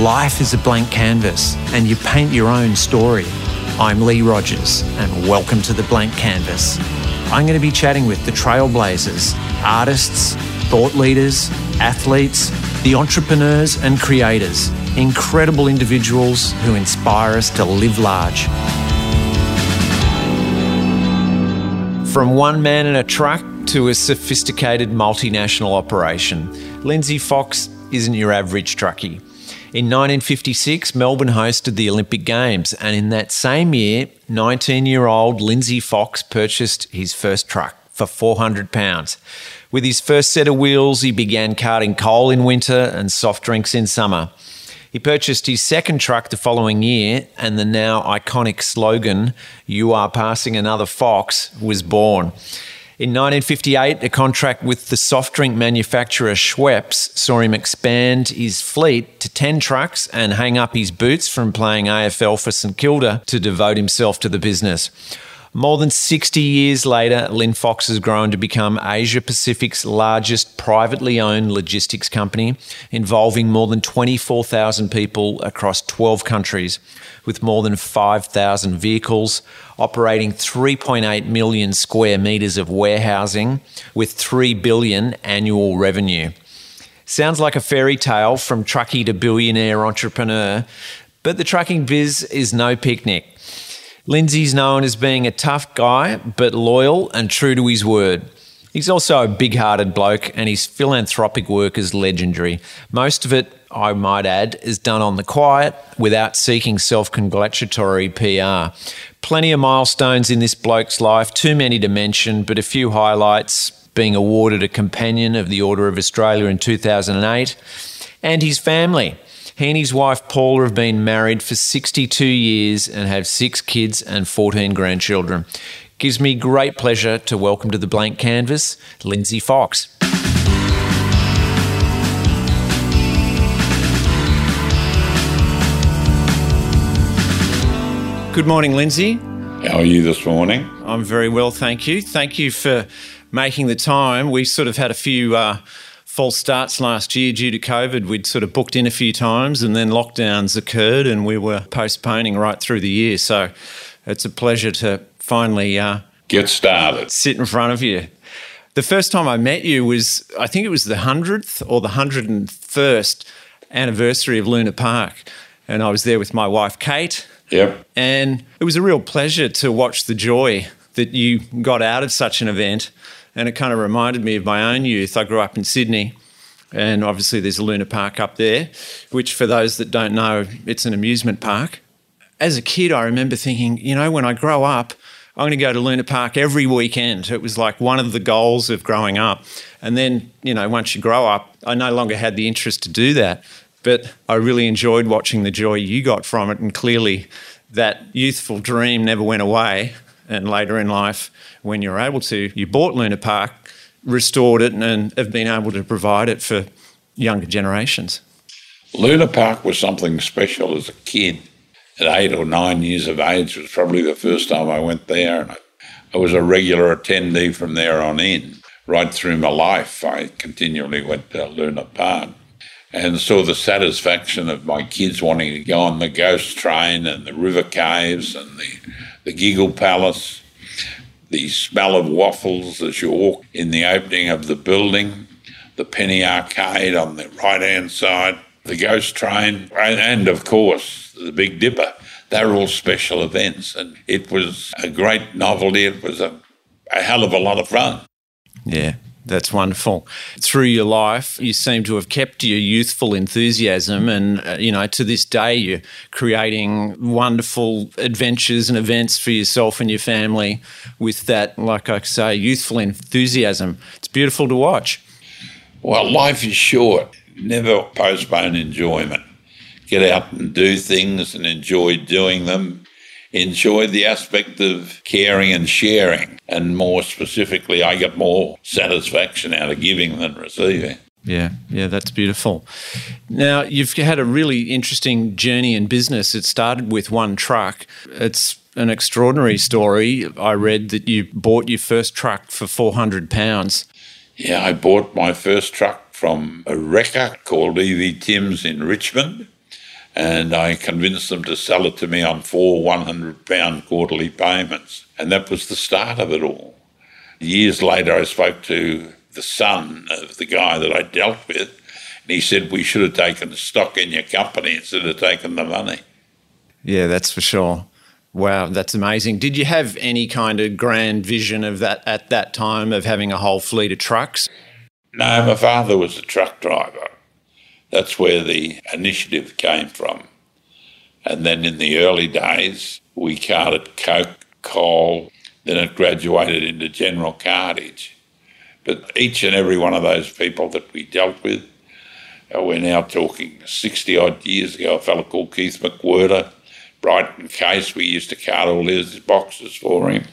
Life is a blank canvas, and you paint your own story. I'm Lee Rogers, and welcome to The Blank Canvas. I'm going to be chatting with the trailblazers, artists, thought leaders, athletes, the entrepreneurs and creators, incredible individuals who inspire us to live large. From one man in a truck to a sophisticated multinational operation, Lindsay Fox isn't your average truckie. In 1956, Melbourne hosted the Olympic Games, and in that same year, 19 year old Lindsay Fox purchased his first truck for £400. With his first set of wheels, he began carting coal in winter and soft drinks in summer. He purchased his second truck the following year, and the now iconic slogan, You Are Passing Another Fox, was born. In 1958, a contract with the soft drink manufacturer Schweppes saw him expand his fleet to 10 trucks and hang up his boots from playing AFL for St Kilda to devote himself to the business. More than 60 years later, Linfox has grown to become Asia Pacific's largest privately owned logistics company, involving more than 24,000 people across 12 countries, with more than 5,000 vehicles, operating 3.8 million square metres of warehousing, with 3 billion annual revenue. Sounds like a fairy tale from truckie to billionaire entrepreneur, but the trucking biz is no picnic. Lindsay's known as being a tough guy, but loyal and true to his word. He's also a big hearted bloke, and his philanthropic work is legendary. Most of it, I might add, is done on the quiet without seeking self congratulatory PR. Plenty of milestones in this bloke's life, too many to mention, but a few highlights being awarded a Companion of the Order of Australia in 2008, and his family. He and his wife Paula have been married for 62 years and have six kids and 14 grandchildren. Gives me great pleasure to welcome to the blank canvas Lindsay Fox. Good morning, Lindsay. How are you this morning? I'm very well, thank you. Thank you for making the time. We sort of had a few uh, false starts last year due to COVID. We'd sort of booked in a few times and then lockdowns occurred and we were postponing right through the year. So it's a pleasure to finally uh, get started, sit in front of you. The first time I met you was, I think it was the 100th or the 101st anniversary of Luna Park. And I was there with my wife, Kate. Yep. And it was a real pleasure to watch the joy that you got out of such an event and it kind of reminded me of my own youth. I grew up in Sydney, and obviously there's a Luna Park up there, which for those that don't know, it's an amusement park. As a kid, I remember thinking, you know, when I grow up, I'm going to go to Luna Park every weekend. It was like one of the goals of growing up. And then, you know, once you grow up, I no longer had the interest to do that. But I really enjoyed watching the joy you got from it. And clearly, that youthful dream never went away. And later in life, when you're able to, you bought Luna Park, restored it, and have been able to provide it for younger generations. Luna Park was something special as a kid. At eight or nine years of age was probably the first time I went there, and I was a regular attendee from there on in. Right through my life, I continually went to Luna Park and saw the satisfaction of my kids wanting to go on the ghost train and the river caves and the, the giggle palace the smell of waffles as you walk in the opening of the building, the penny arcade on the right hand side, the ghost train, and of course the Big Dipper. They're all special events, and it was a great novelty. It was a, a hell of a lot of fun. Yeah, that's wonderful. Through your life, you seem to have kept your youthful enthusiasm, and uh, you know to this day you're creating wonderful adventures and events for yourself and your family with that, like I say, youthful enthusiasm. It's beautiful to watch. Well, life is short. Never postpone enjoyment. Get out and do things and enjoy doing them enjoyed the aspect of caring and sharing. And more specifically, I get more satisfaction out of giving than receiving. Yeah, yeah, that's beautiful. Now, you've had a really interesting journey in business. It started with one truck. It's an extraordinary story. I read that you bought your first truck for 400 pounds. Yeah, I bought my first truck from a wrecker called E.V. Timms in Richmond And I convinced them to sell it to me on four £100 quarterly payments. And that was the start of it all. Years later, I spoke to the son of the guy that I dealt with, and he said, We should have taken stock in your company instead of taking the money. Yeah, that's for sure. Wow, that's amazing. Did you have any kind of grand vision of that at that time of having a whole fleet of trucks? No, my father was a truck driver. That's where the initiative came from. And then in the early days, we carted coke, coal, then it graduated into general cartage. But each and every one of those people that we dealt with, uh, we're now talking 60 odd years ago, a fellow called Keith McWhirter, Brighton Case, we used to cart all his boxes for him.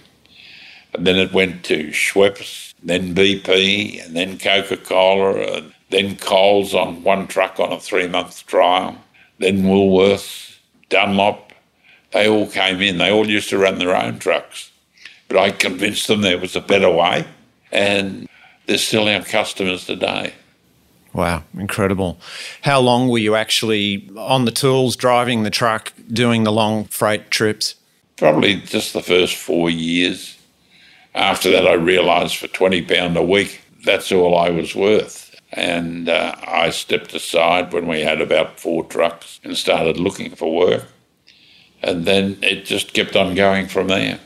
And then it went to Schweppes, then BP, and then Coca Cola, and then Coles on one truck on a three month trial, then Woolworths, Dunlop. They all came in. They all used to run their own trucks. But I convinced them there was a better way, and they're still our customers today. Wow, incredible. How long were you actually on the tools, driving the truck, doing the long freight trips? Probably just the first four years. After that, I realised for £20 a week, that's all I was worth. And uh, I stepped aside when we had about four trucks and started looking for work. And then it just kept on going from there.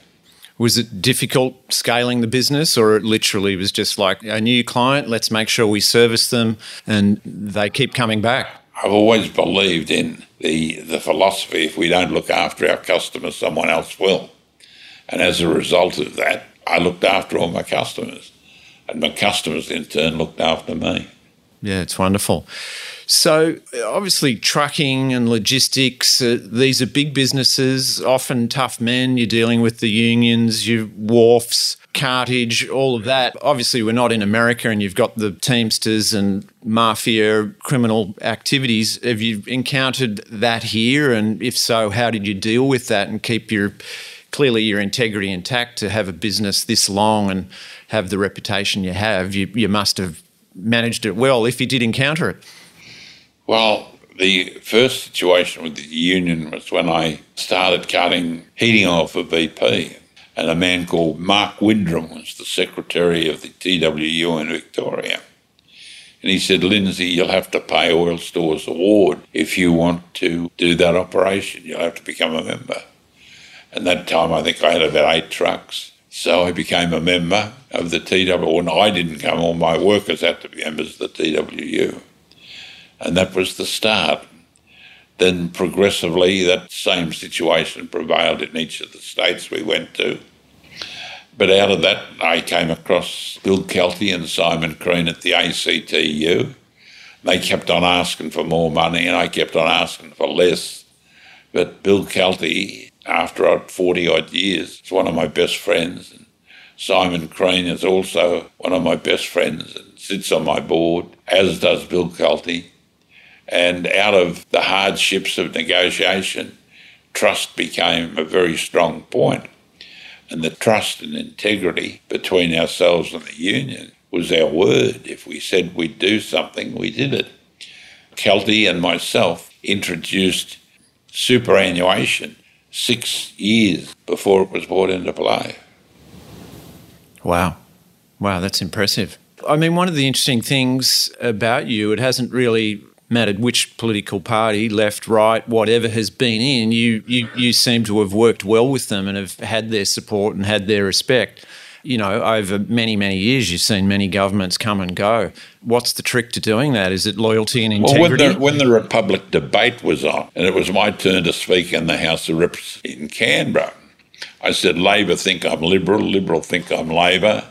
Was it difficult scaling the business, or it literally was just like a new client, let's make sure we service them and they keep coming back? I've always believed in the, the philosophy if we don't look after our customers, someone else will. And as a result of that, I looked after all my customers, and my customers in turn looked after me. Yeah, it's wonderful. So, obviously, trucking and logistics, uh, these are big businesses, often tough men. You're dealing with the unions, your wharfs, cartage, all of that. Obviously, we're not in America and you've got the Teamsters and mafia criminal activities. Have you encountered that here? And if so, how did you deal with that and keep your clearly your integrity intact to have a business this long and have the reputation you have? You, you must have managed it well if you did encounter it. Well, the first situation with the union was when I started cutting heating oil for BP, and a man called Mark Windrum was the secretary of the TWU in Victoria. And he said, Lindsay, you'll have to pay Oil Stores Award if you want to do that operation. You'll have to become a member. And that time, I think I had about eight trucks. So I became a member of the TWU, and I didn't come, all my workers had to be members of the TWU and that was the start. Then progressively, that same situation prevailed in each of the states we went to. But out of that, I came across Bill Kelty and Simon Crean at the ACTU. They kept on asking for more money, and I kept on asking for less. But Bill Kelty, after 40 odd years, is one of my best friends. And Simon Crean is also one of my best friends and sits on my board, as does Bill Kelty. And out of the hardships of negotiation, trust became a very strong point. And the trust and integrity between ourselves and the union was our word. If we said we'd do something, we did it. Kelty and myself introduced superannuation six years before it was brought into play. Wow. Wow, that's impressive. I mean, one of the interesting things about you, it hasn't really mattered which political party, left, right, whatever has been in, you, you, you seem to have worked well with them and have had their support and had their respect. You know, over many, many years, you've seen many governments come and go. What's the trick to doing that? Is it loyalty and integrity? Well, when the, when the Republic debate was on, and it was my turn to speak in the House of Reps in Canberra, I said, Labor think I'm Liberal, Liberal think I'm Labor,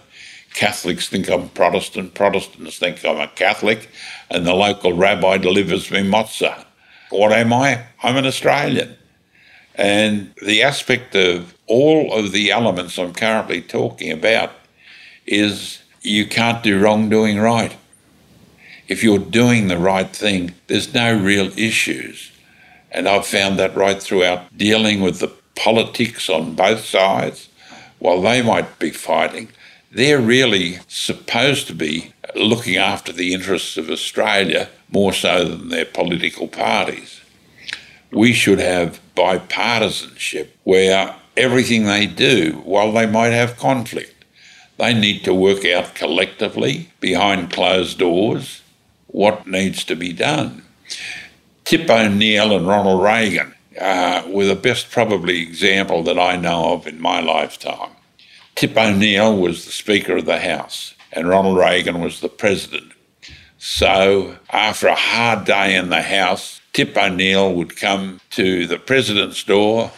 Catholics think I'm Protestant, Protestants think I'm a Catholic, and the local rabbi delivers me matzah. What am I? I'm an Australian. And the aspect of all of the elements I'm currently talking about is you can't do wrong doing right. If you're doing the right thing, there's no real issues. And I've found that right throughout dealing with the politics on both sides. While they might be fighting, they're really supposed to be looking after the interests of Australia more so than their political parties. we should have bipartisanship where everything they do, while they might have conflict, they need to work out collectively behind closed doors what needs to be done. Tip O'Neill and Ronald Reagan uh, were the best, probably, example that I know of in my lifetime. Tip O'Neill was the Speaker of the House, and Ronald Reagan was the President. So, after a hard day in the House, Tip O'Neill would come to the President's door.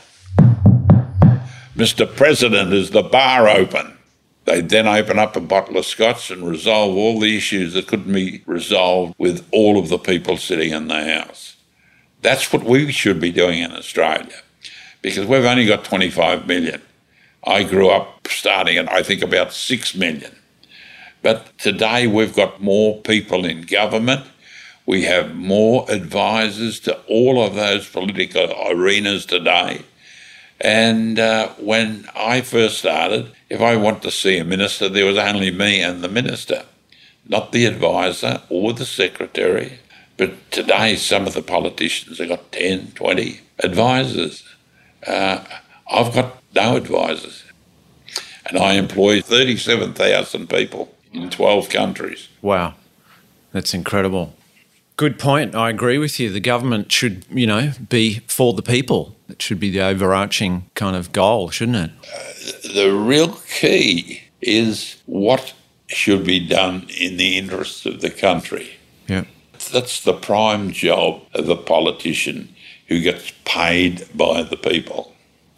Mr. President, is the bar open? They'd then open up a bottle of scotch and resolve all the issues that couldn't be resolved with all of the people sitting in the House. That's what we should be doing in Australia because we've only got 25 million. I grew up starting at, I think, about 6 million. But today we've got more people in government. We have more advisors to all of those political arenas today. And uh, when I first started, if I want to see a minister, there was only me and the minister, not the advisor or the secretary but today, some of the politicians have got 10, 20 advisors. Uh, I've got no advisors. And I employ 37,000 people in 12 countries. Wow. That's incredible. Good point. I agree with you. The government should, you know, be for the people. It should be the overarching kind of goal, shouldn't it? Uh, the real key is what should be done in the interests of the country. Yeah that's the prime job of a politician who gets paid by the people.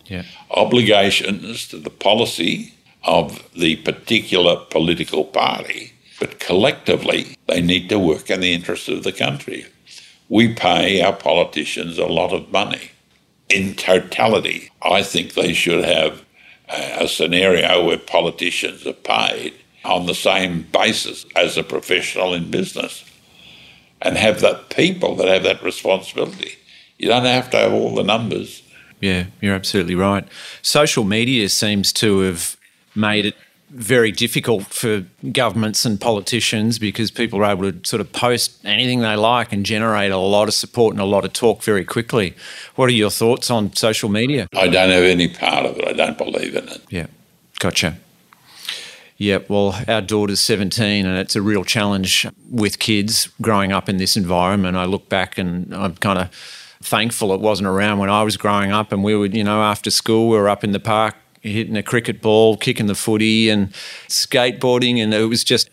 Yeah. Obligations to the policy of the particular political party, but collectively they need to work in the interest of the country. We pay our politicians a lot of money. In totality, I think they should have a scenario where politicians are paid on the same basis as a professional in business and have the people that have that responsibility. You don't have to have all the numbers. Yeah, you're absolutely right. Social media seems to have made it very difficult for governments and politicians because people are able to sort of post anything they like and generate a lot of support and a lot of talk very quickly. What are your thoughts on social media? I don't have any part of it. I don't believe in it. Yeah, gotcha. Yeah, well, our daughter's 17, and it's a real challenge with kids growing up in this environment. I look back and I'm kind of thankful it wasn't around when I was growing up, and we would, you know, after school, we were up in the park hitting a cricket ball, kicking the footy, and skateboarding, and it was just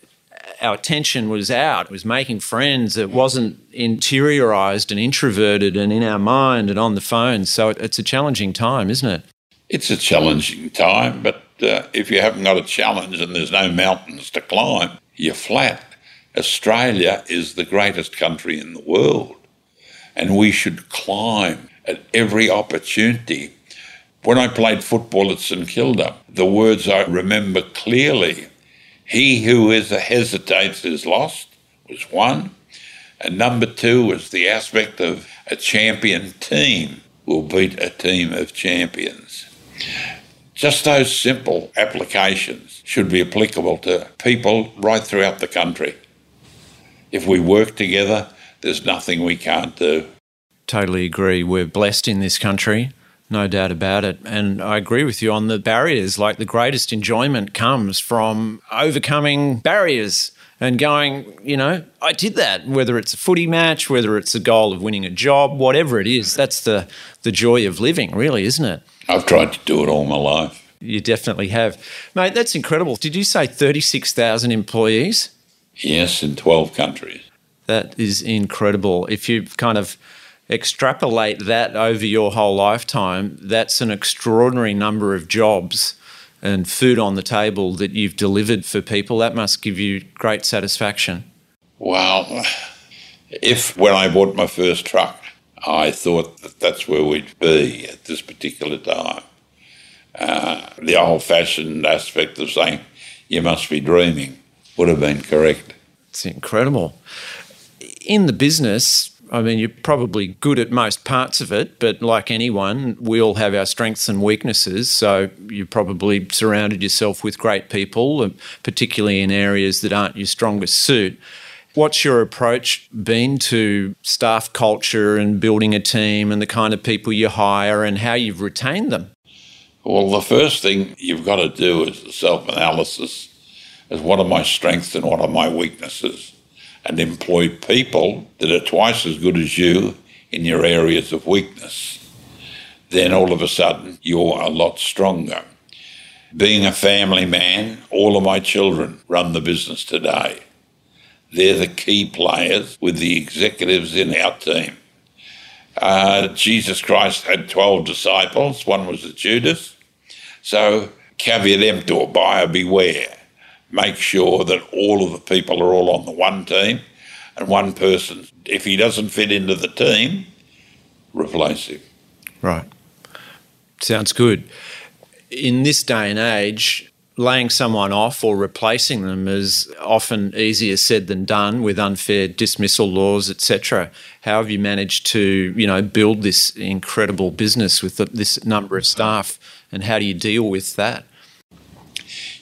our attention was out. It was making friends. It wasn't interiorized and introverted and in our mind and on the phone. So it's a challenging time, isn't it? It's a challenging time, but uh, if you haven't got a challenge and there's no mountains to climb, you're flat. Australia is the greatest country in the world, and we should climb at every opportunity. When I played football at St Kilda, the words I remember clearly he who is hesitates is lost was one. And number two was the aspect of a champion team will beat a team of champions. Just those simple applications should be applicable to people right throughout the country. If we work together, there's nothing we can't do. Totally agree. We're blessed in this country, no doubt about it. And I agree with you on the barriers. Like the greatest enjoyment comes from overcoming barriers and going, you know, I did that. Whether it's a footy match, whether it's a goal of winning a job, whatever it is, that's the the joy of living, really, isn't it? I've tried to do it all my life. You definitely have. Mate, that's incredible. Did you say 36,000 employees? Yes, in 12 countries. That is incredible. If you kind of extrapolate that over your whole lifetime, that's an extraordinary number of jobs and food on the table that you've delivered for people. That must give you great satisfaction. Well, if when I bought my first truck, I thought that that's where we'd be at this particular time. Uh, the old fashioned aspect of saying, you must be dreaming, would have been correct. It's incredible. In the business, I mean, you're probably good at most parts of it, but like anyone, we all have our strengths and weaknesses. So you probably surrounded yourself with great people, uh, particularly in areas that aren't your strongest suit. What's your approach been to staff culture and building a team and the kind of people you hire and how you've retained them? Well, the first thing you've got to do is self analysis as what are my strengths and what are my weaknesses, and employ people that are twice as good as you in your areas of weakness. Then all of a sudden, you're a lot stronger. Being a family man, all of my children run the business today. They're the key players with the executives in our team. Uh, Jesus Christ had 12 disciples, one was a Judas. So, caveat emptor, buyer beware. Make sure that all of the people are all on the one team and one person. If he doesn't fit into the team, replace him. Right. Sounds good. In this day and age, laying someone off or replacing them is often easier said than done with unfair dismissal laws, etc. How have you managed to, you know, build this incredible business with this number of staff, and how do you deal with that?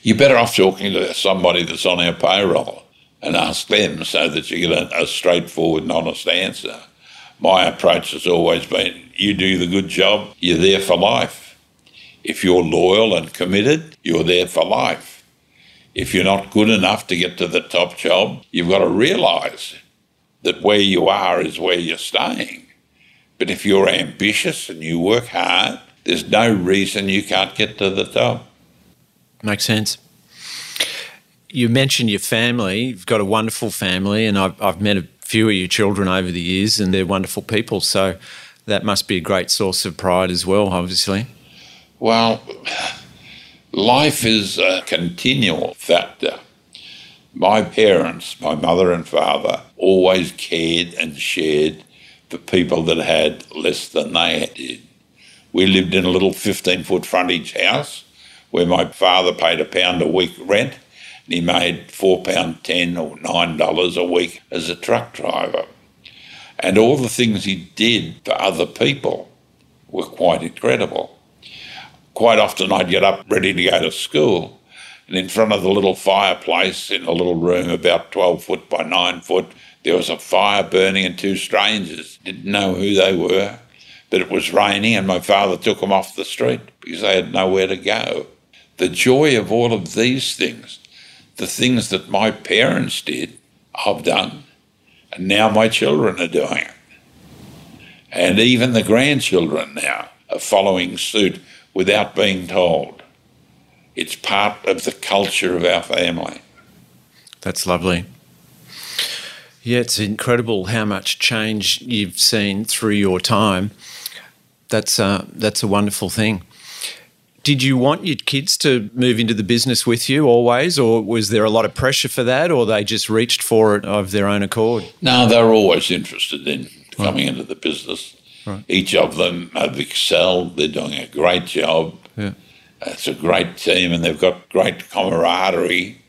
You're better off talking to somebody that's on our payroll and ask them so that you get a, a straightforward and honest answer. My approach has always been you do the good job, you're there for life if you're loyal and committed, you're there for life. If you're not good enough to get to the top job, you've got to realize that where you are is where you're staying. But if you're ambitious and you work hard, there's no reason you can't get to the top. Makes sense. You mentioned your family. You've got a wonderful family, and I've, I've met a few of your children over the years, and they're wonderful people. So that must be a great source of pride as well, obviously. Well, life is a continual factor. My parents, my mother and father, always cared and shared for people that had less than they did. We lived in a little 15 foot frontage house where my father paid a pound a week rent and he made £4.10 or $9 a week as a truck driver. And all the things he did for other people were quite incredible quite often I'd get up ready to go to school, and in front of the little fireplace in a little room about 12 foot by 9 foot, there was a fire burning, and two strangers didn't know who they were. But it was raining, and my father took them off the street because they had nowhere to go. The joy of all of these things, the things that my parents did, I've done, and now my children are doing it. And even the grandchildren now are following suit without being told. It's part of the culture of our family. That's lovely. Yeah, it's incredible how much change you've seen through your time. That's uh, that's a wonderful thing. Did you want your kids to move into the business with you always, or was there a lot of pressure for that, or they just reached for it of their own accord? No, they were always interested in coming right. into the business. Right. Each of them have excelled. They're doing a great job. Yeah. It's a great team, and they've got great camaraderie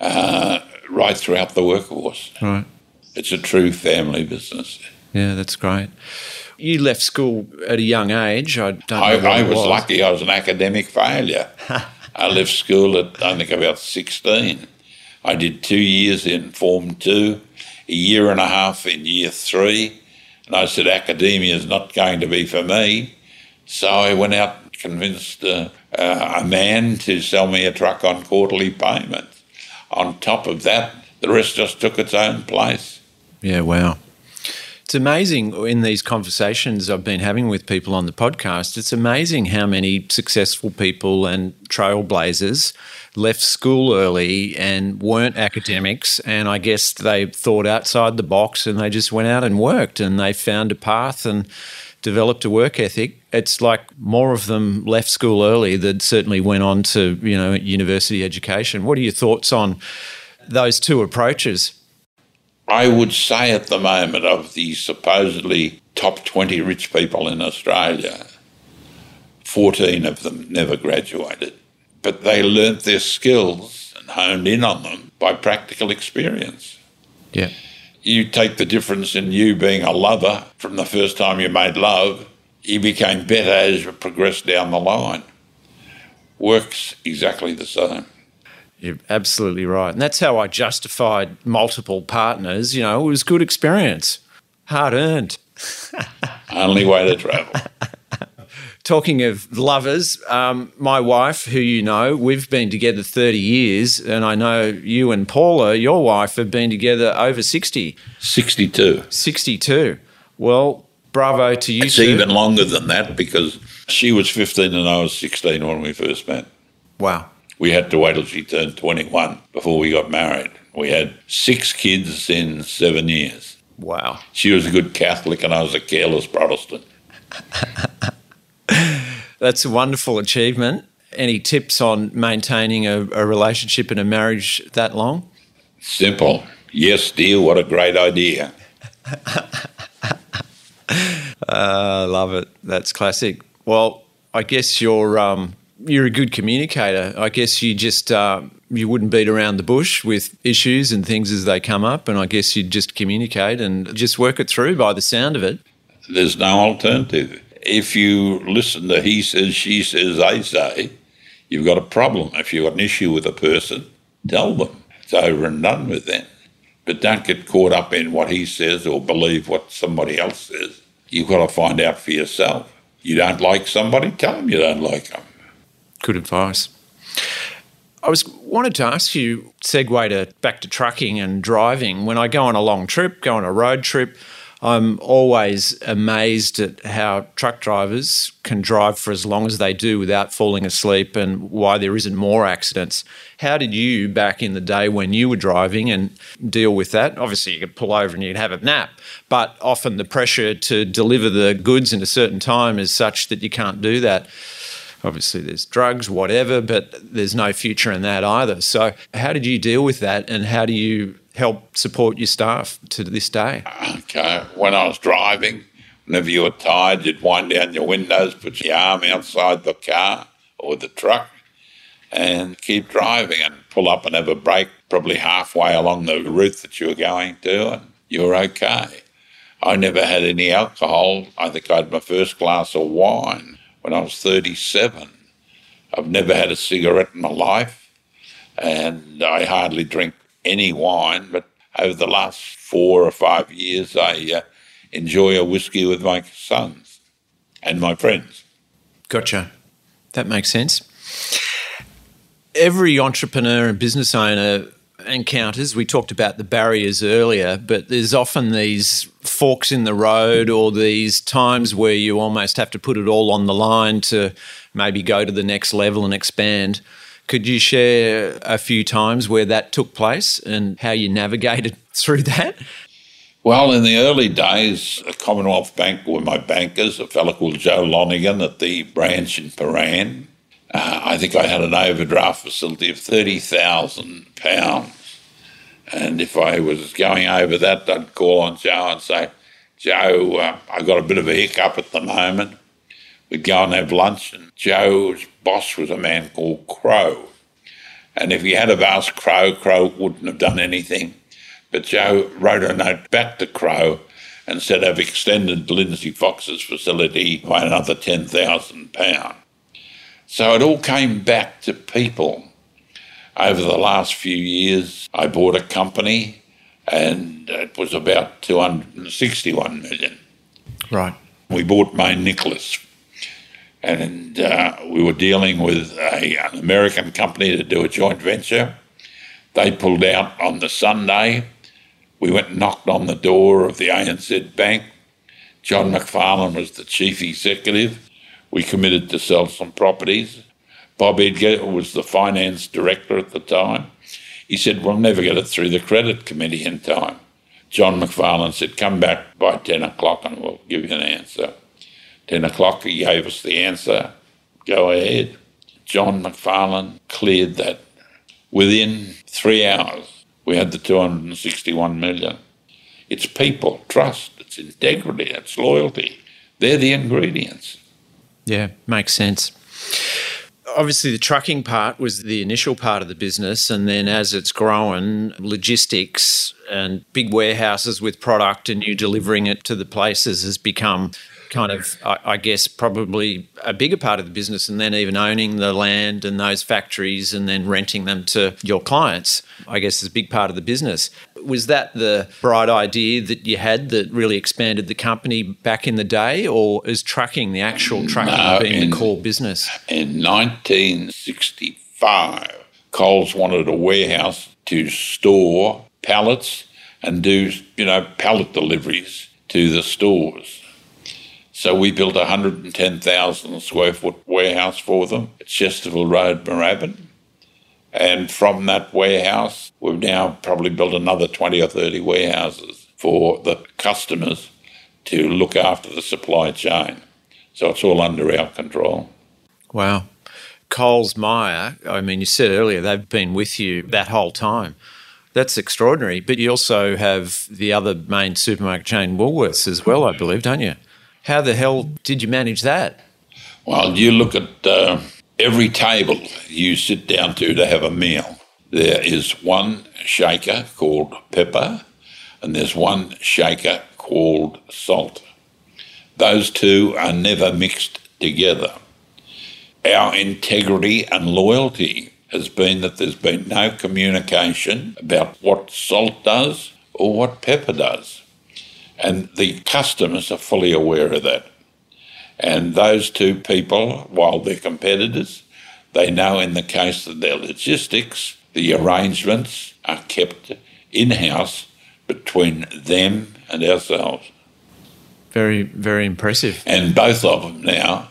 uh, right throughout the workforce. Right. It's a true family business. Yeah, that's great. You left school at a young age. I don't I, I was, was, lucky. I was an academic failure. I left school at I think about sixteen. I did two years in Form Two, a year and a half in Year Three, and I said, academia is not going to be for me. So I went out and convinced uh, uh, a man to sell me a truck on quarterly payments. On top of that, the rest just took its own place. Yeah, wow. It's amazing in these conversations I've been having with people on the podcast. It's amazing how many successful people and trailblazers left school early and weren't academics. And I guess they thought outside the box and they just went out and worked and they found a path and developed a work ethic. It's like more of them left school early that certainly went on to, you know, university education. What are your thoughts on those two approaches? I would say at the moment of the supposedly top 20 rich people in Australia, 14 of them never graduated, but they learnt their skills and honed in on them by practical experience. Yeah. You take the difference in you being a lover from the first time you made love, you became better as you progressed down the line. Works exactly the same. You're absolutely right. And that's how I justified multiple partners. You know, it was good experience, hard earned. Only way to travel. Talking of lovers, um, my wife, who you know, we've been together 30 years, and I know you and Paula, your wife, have been together over 60. 62. 62. Well, bravo to you It's two. even longer than that because she was 15 and I was 16 when we first met. wow. We had to wait till she turned 21 before we got married. We had six kids in seven years. Wow. She was a good Catholic and I was a careless Protestant. That's a wonderful achievement. Any tips on maintaining a, a relationship and a marriage that long? Simple. Yes, dear, what a great idea. I love it. That's classic. Well, I guess you're um, you're a good communicator. I guess you just uh, you wouldn't beat around the bush with issues and things as they come up, and I guess you'd just communicate and just work it through. By the sound of it, There's no alternative. If you listen to he says, she says, they say, you've got a problem. If you've got an issue with a person, tell them. It's over and done with then. But don't get caught up in what he says or believe what somebody else says. You've got to find out for yourself. You don't like somebody, tell them you don't like them. Good advice. I was wanted to ask you, segue to back to trucking and driving. When I go on a long trip, go on a road trip, I'm always amazed at how truck drivers can drive for as long as they do without falling asleep and why there isn't more accidents. How did you, back in the day when you were driving, and deal with that? Obviously, you could pull over and you'd have a nap, but often the pressure to deliver the goods in a certain time is such that you can't do that obviously there's drugs, whatever, but there's no future in that either. So, how did you deal with that, and how do you help support your staff to this day? Okay. When I was driving, whenever you were tired, you'd wind down your windows, put your arm outside the car or the truck, and keep driving and pull up and have a break, probably halfway along the route that you were going to, and you were okay. I never had any alcohol. I think I had my first glass of wine when I was 37. I've never had a cigarette in my life, and I hardly drink any wine, but over the last four or five years, I uh, enjoy a whiskey with my sons and my friends. Gotcha. That makes sense. Every entrepreneur and business owner encounters, we talked about the barriers earlier, but there's often these forks in the road or these times where you almost have to put it all on the line to maybe go to the next level and expand. Could you share a few times where that took place and how you navigated through that? Well, in the early days, the Commonwealth Bank were my bankers, a fellow called Joe Lonigan at the branch in Prahran. Uh, I think I had an overdraft facility of £30,000. And if I was going over that, I'd call on Joe and say, Joe, uh, I've got a bit of a hiccup at the moment. We'd go and have lunch, and Joe's boss was a man called Crow. And if he had have asked Crow, Crow wouldn't have done anything. But Joe wrote a note back to Crow and said, I've extended Lindsay Fox's facility by another £10,000. So it all came back to people. Over the last few years, I bought a company and it was about 261 million. Right. We bought Mayne Nickless and uh, we were dealing with a, an American company to do a joint venture. They pulled out on the Sunday. We went and knocked on the door of the ANZ Bank. John McFarlane was the chief executive. We committed to sell some properties. Bob Edgar was the finance director at the time. He said, We'll never get it through the credit committee in time. John McFarlane said, Come back by 10 o'clock and we'll give you an answer. 10 o'clock, he gave us the answer. Go ahead. John McFarlane cleared that. Within three hours, we had the 261 million. It's people, trust, it's integrity, it's loyalty. They're the ingredients. Yeah, makes sense. Obviously, the trucking part was the initial part of the business, and then as it's grown, logistics and big warehouses with product and you delivering it to the places has become kind of, I, I, guess, probably a bigger part of the business, and then even owning the land and those factories and then renting them to your clients, I guess, is a big part of the business. Was that the bright idea that you had that really expanded the company back in the day, or is trucking, the actual trucking, no, being in, the core business? In 1965, Coles wanted a warehouse to store pallets and do, you know, pallet deliveries to the stores. So we built a 110,000 square foot warehouse for them at Chesterfield Road, Moorabbin. And from that warehouse, we've now probably built another 20 or 30 warehouses for the customers to look after the supply chain. So it's all under our control. Wow. Coles Myer, I mean, you said earlier they've been with you that whole time. That's extraordinary. But you also have the other main supermarket chain, Woolworths, as well, I believe, don't you? How the hell did you manage that? Well, you look at uh, every table you sit down to to have a meal. There is one shaker called pepper, and there's one shaker called salt. Those two are never mixed together. Our integrity and loyalty has been that there's been no communication about what salt does or what pepper does. And the customers are fully aware of that. And those two people, while they're competitors, they know in the case of their logistics, the arrangements are kept in house between them and ourselves. Very, very impressive. And both of them now,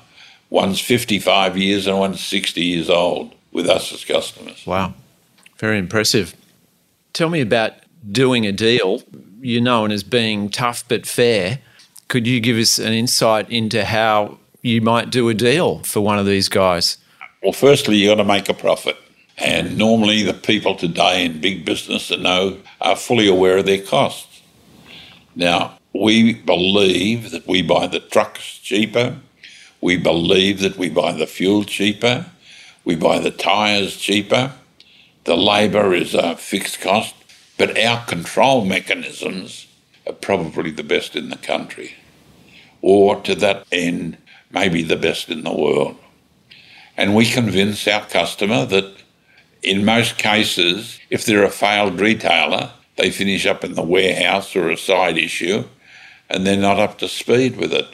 one's 55 years and one's 60 years old with us as customers. Wow, very impressive. Tell me about doing a deal. You're known as being tough but fair. Could you give us an insight into how you might do a deal for one of these guys? Well, firstly, you've got to make a profit. And normally, the people today in big business that know are fully aware of their costs. Now, we believe that we buy the trucks cheaper. We believe that we buy the fuel cheaper. We buy the tyres cheaper. The labour is a fixed cost. But our control mechanisms are probably the best in the country. Or to that end, maybe the best in the world. And we convince our customer that in most cases, if they're a failed retailer, they finish up in the warehouse or a side issue and they're not up to speed with it.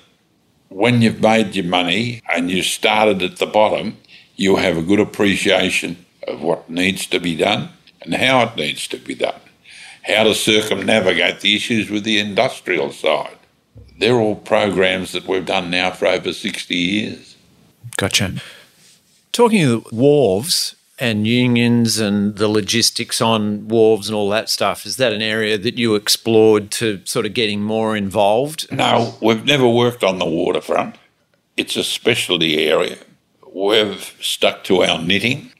When you've made your money and you started at the bottom, you have a good appreciation of what needs to be done and how it needs to be done, how to circumnavigate the issues with the industrial side. They're all programs that we've done now for over 60 years. Gotcha. Talking of wharves and unions and the logistics on wharves and all that stuff, is that an area that you explored to sort of getting more involved? No, we've never worked on the waterfront. It's a specialty area we've stuck to our knitting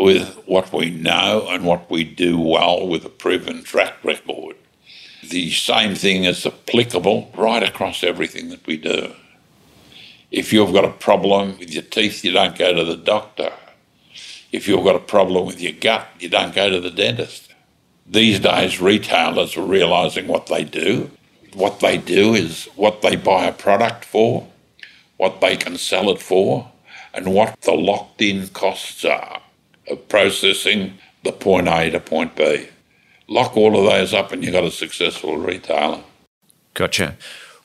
with what we know and what we do well with a proven track record. The same thing is applicable right across everything that we do. If you've got a problem with your teeth, you don't go to the doctor. If you've got a problem with your gut, you don't go to the dentist. These days, retailers are realising what they do. What they do is what they buy a product for, what they can sell it for, and what the locked in costs are of processing the point A to point B. Lock all of those up and you've got a successful retailer. Gotcha.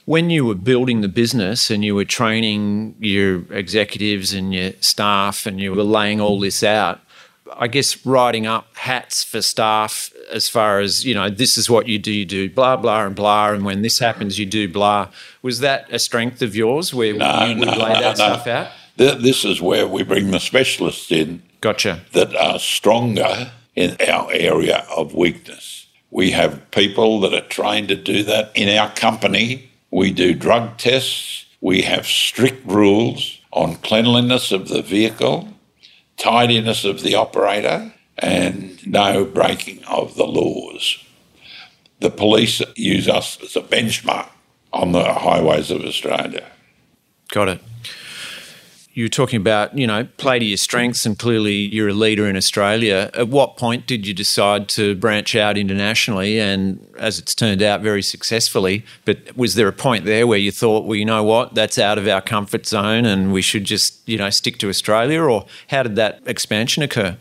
When you were building the business and you were training your executives and your staff and you were laying all this out, I guess writing up hats for staff as far as, you know, this is what you do, you do blah, blah, and blah. And when this happens, you do blah. Was that a strength of yours where no, you would no, lay that no, stuff out? This is where we bring the specialists in. Gotcha. That are stronger in our area of weakness. We have people that are trained to do that. In our company, we do drug tests. We have strict rules on cleanliness of the vehicle, tidiness of the operator, and no breaking of the laws. The police use us as a benchmark on the highways of Australia. Got it you were talking about, you know, play to your strengths and clearly you're a leader in Australia. At what point did you decide to branch out internationally and, as it's turned out, very successfully? But was there a point there where you thought, well, you know what, that's out of our comfort zone and we should just, you know, stick to Australia? Or how did that expansion occur?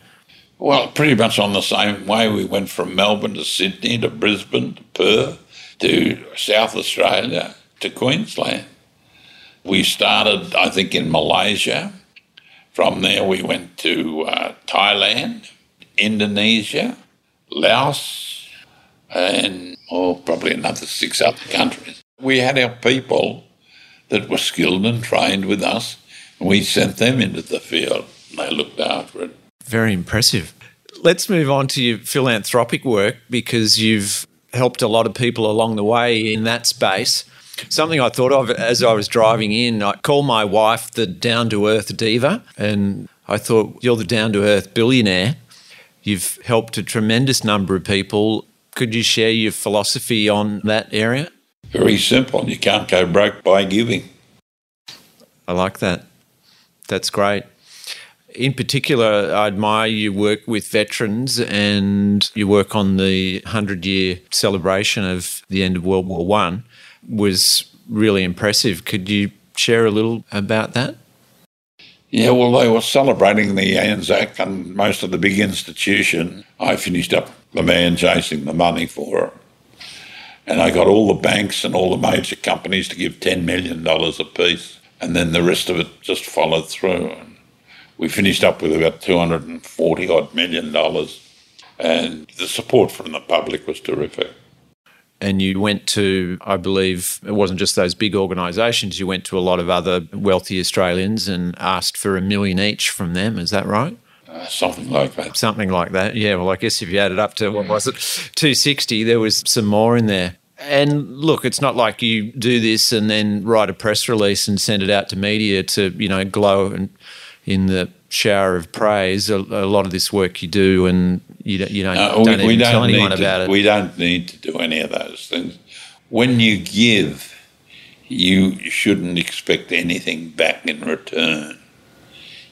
Well, pretty much on the same way. We went from Melbourne to Sydney to Brisbane to Perth to South Australia to Queensland. We started, I think, in Malaysia. From there, we went to uh, Thailand, Indonesia, Laos, and oh, probably another six other countries. We had our people that were skilled and trained with us, and we sent them into the field. And they looked after it. Very impressive. Let's move on to your philanthropic work because you've helped a lot of people along the way in that space. Something I thought of as I was driving in, I call my wife the down to earth diva, and I thought, you're the down to earth billionaire. You've helped a tremendous number of people. Could you share your philosophy on that area? Very simple. You can't go broke by giving. I like that. That's great. In particular, I admire your work with veterans and your work on the 100 year celebration of the end of World War One was really impressive. Could you share a little about that? Yeah, well, they were celebrating the Anzac and most of the big institution. I finished up the man chasing the money for it. And I got all the banks and all the major companies to give $10 million apiece. And then the rest of it just followed through. And we finished up with about 240 odd million dollars. And the support from the public was terrific and you went to, I believe, it wasn't just those big organisations, you went to a lot of other wealthy Australians and asked for a million each from them. Is that right? Uh, something like that. Something like that. Yeah. Well, I guess if you added up to, what was it, 260, there was some more in there. And look, it's not like you do this and then write a press release and send it out to media to, you know, glow and in the shower of praise. A, a lot of this work you do, and you don't, you don't, uh, don't we, we don't tell anyone to, about it. We don't need to do any of those things. When you give, you shouldn't expect anything back in return.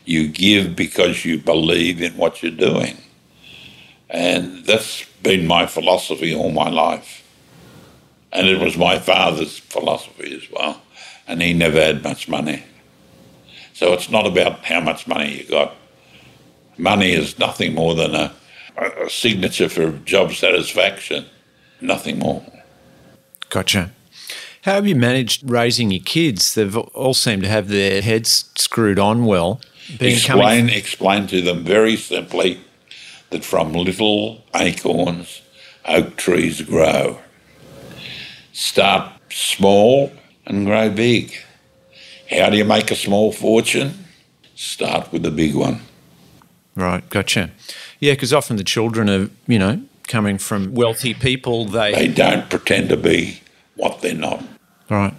You give because you believe in what you're doing. And that's been my philosophy all my life. And it was my father's philosophy as well. And he never had much money. So it's not about how much money you got. Money is nothing more than a, a signature for job satisfaction, nothing more. Gotcha. How have you managed raising your kids? They've all seemed to have their heads screwed on well. explain, f- explain to them very simply that from little acorns, oak trees grow. Start small and grow big. How do you make a small fortune? Start with a big one. Right, gotcha. Yeah, because often the children are, you know, coming from wealthy people. They they don't pretend to be what they're not. Right,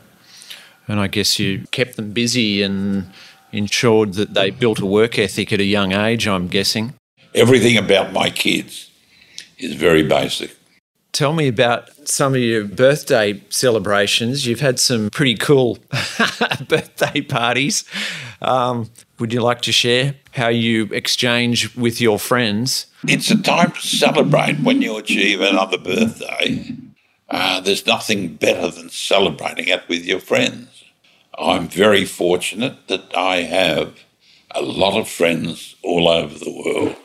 and I guess you kept them busy and ensured that they built a work ethic at a young age. I'm guessing. Everything about my kids is very basic. Tell me about some of your birthday celebrations. You've had some pretty cool birthday parties. Um, would you like to share how you exchange with your friends? It's a time to celebrate when you achieve another birthday. Uh, there's nothing better than celebrating it with your friends. I'm very fortunate that I have a lot of friends all over the world.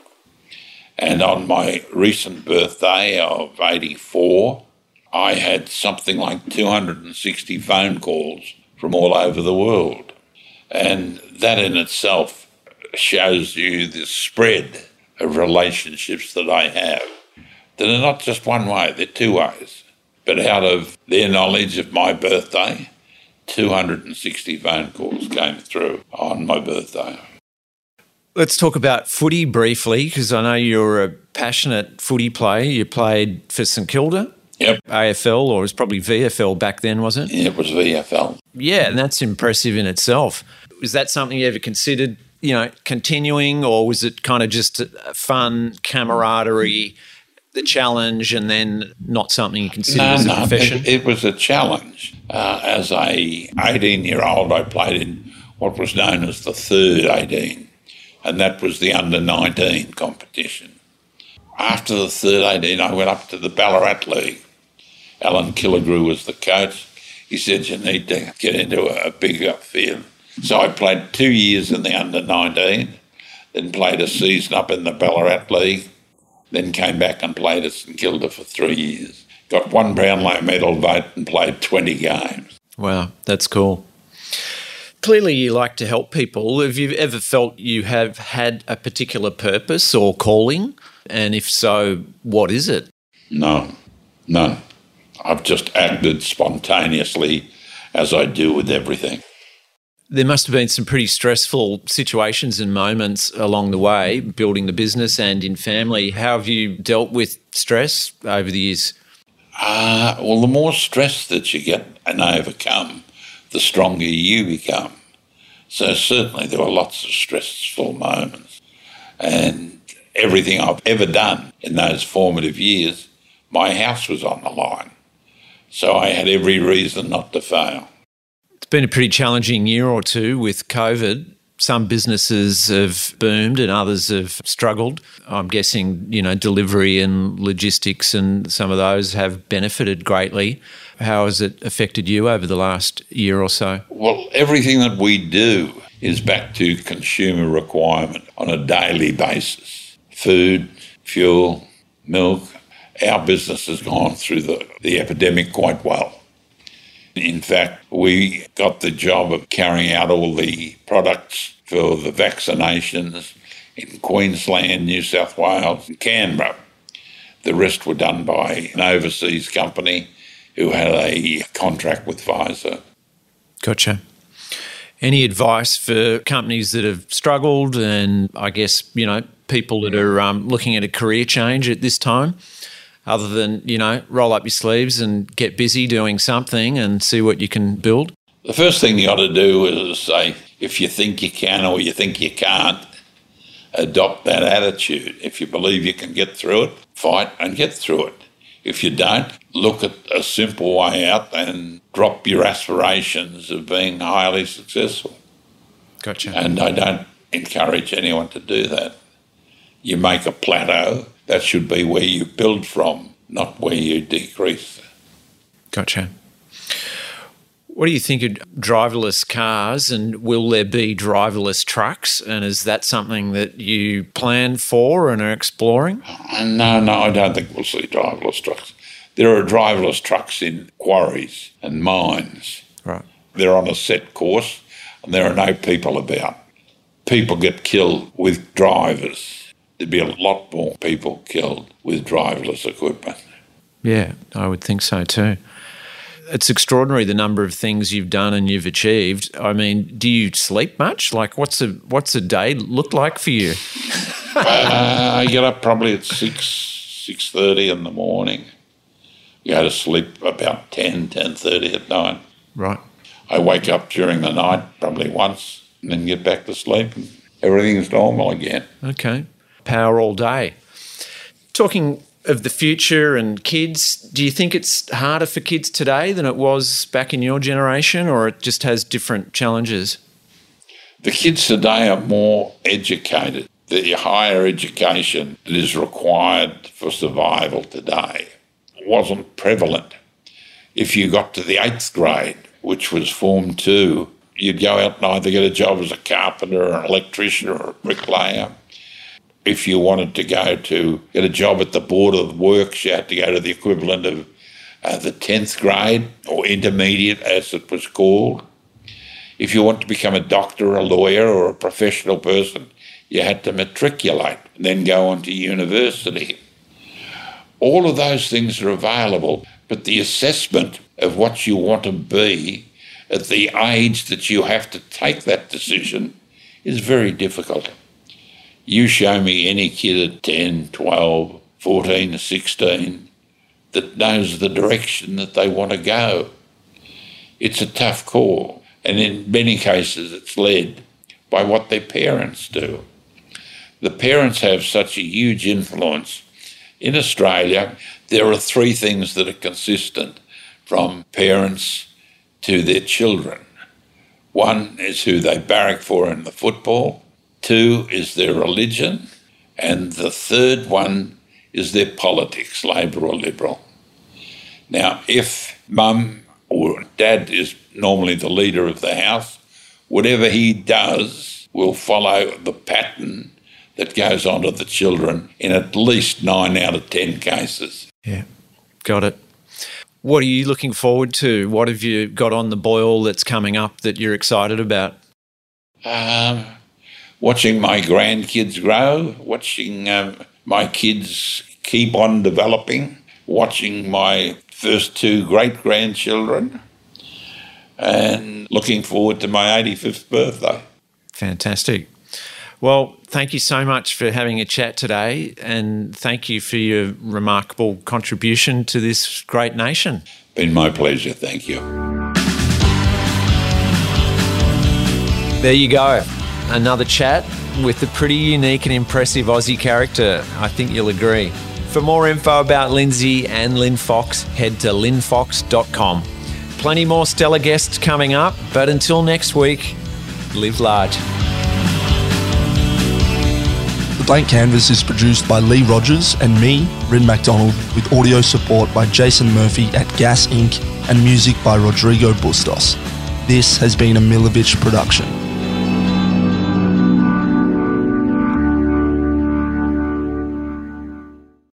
And on my recent birthday of 84, I had something like 260 phone calls from all over the world. And that in itself shows you the spread of relationships that I have that are not just one way, they're two ways. But out of their knowledge of my birthday, 260 phone calls came through on my birthday. Let's talk about footy briefly because I know you're a passionate footy player. You played for St Kilda. Yep. AFL, or it was probably VFL back then, was it? Yeah, it was VFL. Yeah, and that's impressive in itself. Was that something you ever considered, you know, continuing, or was it kind of just fun camaraderie, the challenge, and then not something you considered no, as a no, profession? It, it was a challenge. Uh, as a 18 year old, I played in what was known as the third 18, and that was the under 19 competition. After the third 18, I went up to the Ballarat League. Alan Killigrew was the coach. He said, You need to get into a bigger field. So I played two years in the under 19, then played a season up in the Ballarat League, then came back and played at St Kilda for three years. Got one Brownlow medal vote and played 20 games. Wow, that's cool. Clearly, you like to help people. Have you ever felt you have had a particular purpose or calling? And if so, what is it? No, none. I've just acted spontaneously as I do with everything. There must have been some pretty stressful situations and moments along the way, building the business and in family. How have you dealt with stress over the years? Uh, well, the more stress that you get and overcome, the stronger you become. So, certainly, there were lots of stressful moments. And everything I've ever done in those formative years, my house was on the line. So, I had every reason not to fail. It's been a pretty challenging year or two with COVID some businesses have boomed and others have struggled. I'm guessing, you know, delivery and logistics and some of those have benefited greatly. How has it affected you over the last year or so? Well, everything that we do is back to consumer requirement on a daily basis food, fuel, milk. Our business has gone through the, the epidemic quite well. In fact, we got the job of carrying out all the products for the vaccinations in Queensland, New South Wales, and Canberra. The rest were done by an overseas company who had a contract with Pfizer. Gotcha. Any advice for companies that have struggled and I guess, you know, people that are um, looking at a career change at this time? other than, you know, roll up your sleeves and get busy doing something and see what you can build? The first thing you got to do is say, if you think you can or you think you can't, adopt that attitude. If you believe you can get through it, fight and get through it. If you don't, look at a simple way out and drop your aspirations of being highly successful. Gotcha. And I don't encourage anyone to do that. You make a plateau that should be where you build from, not where you decrease. Gotcha. What do you think of driverless cars and will there be driverless trucks? And is that something that you plan for and are exploring? Uh, no, no, I don't think we'll see driverless trucks. There are driverless trucks in quarries and mines. Right. They're on a set course and there are no people about. People get killed with drivers there'd be a lot more people killed with driverless equipment. Yeah, I would think so too. It's extraordinary the number of things you've done and you've achieved. I mean, do you sleep much? Like, what's a what's a day look like for you? uh, I get up probably at six six thirty in the morning. You go to sleep about 10, 10.30 at night. Right. I wake up during the night probably once and then get back to sleep and everything's normal again. Okay power all day. Talking of the future and kids, do you think it's harder for kids today than it was back in your generation, or it just has different challenges? The kids today are more educated. The higher education that is required for survival today wasn't prevalent. If you got to the eighth grade, which was Form 2, you'd go out and either get a job as a carpenter or an electrician or a bricklayer if you wanted to go to get a job at the Board of Works, you had to go to the equivalent of uh, the 10th grade or intermediate, as it was called. If you want to become a doctor, a lawyer, or a professional person, you had to matriculate and then go on to university. All of those things are available, but the assessment of what you want to be at the age that you have to take that decision is very difficult. You show me any kid at 10, 12, 14, 16 that knows the direction that they want to go. It's a tough call, and in many cases, it's led by what their parents do. The parents have such a huge influence. In Australia, there are three things that are consistent from parents to their children. One is who they barrack for in the football, two is their religion, and the third one is their politics, Labor or Liberal. Now, if mum or dad is normally the leader of the house, whatever he does will follow the pattern that goes on to the children in at least nine out of 10 cases. Yeah, got it. What are you looking forward to? What have you got on the boil that's coming up that you're excited about? Um, watching my grandkids grow, watching um, my kids keep on developing, watching my first two great grandchildren, and looking forward to my 85th birthday. Fantastic. Well, thank you so much for having a chat today, and thank you for your remarkable contribution to this great nation. Been my pleasure. Thank you. There you go. Another chat with a pretty unique and impressive Aussie character. I think you'll agree. For more info about Lindsay and Linfox, head to linfox.com. Plenty more stellar guests coming up, but until next week, live large. Blank Canvas is produced by Lee Rogers and me, Rin MacDonald, with audio support by Jason Murphy at Gas Inc. and music by Rodrigo Bustos. This has been a Milovich production.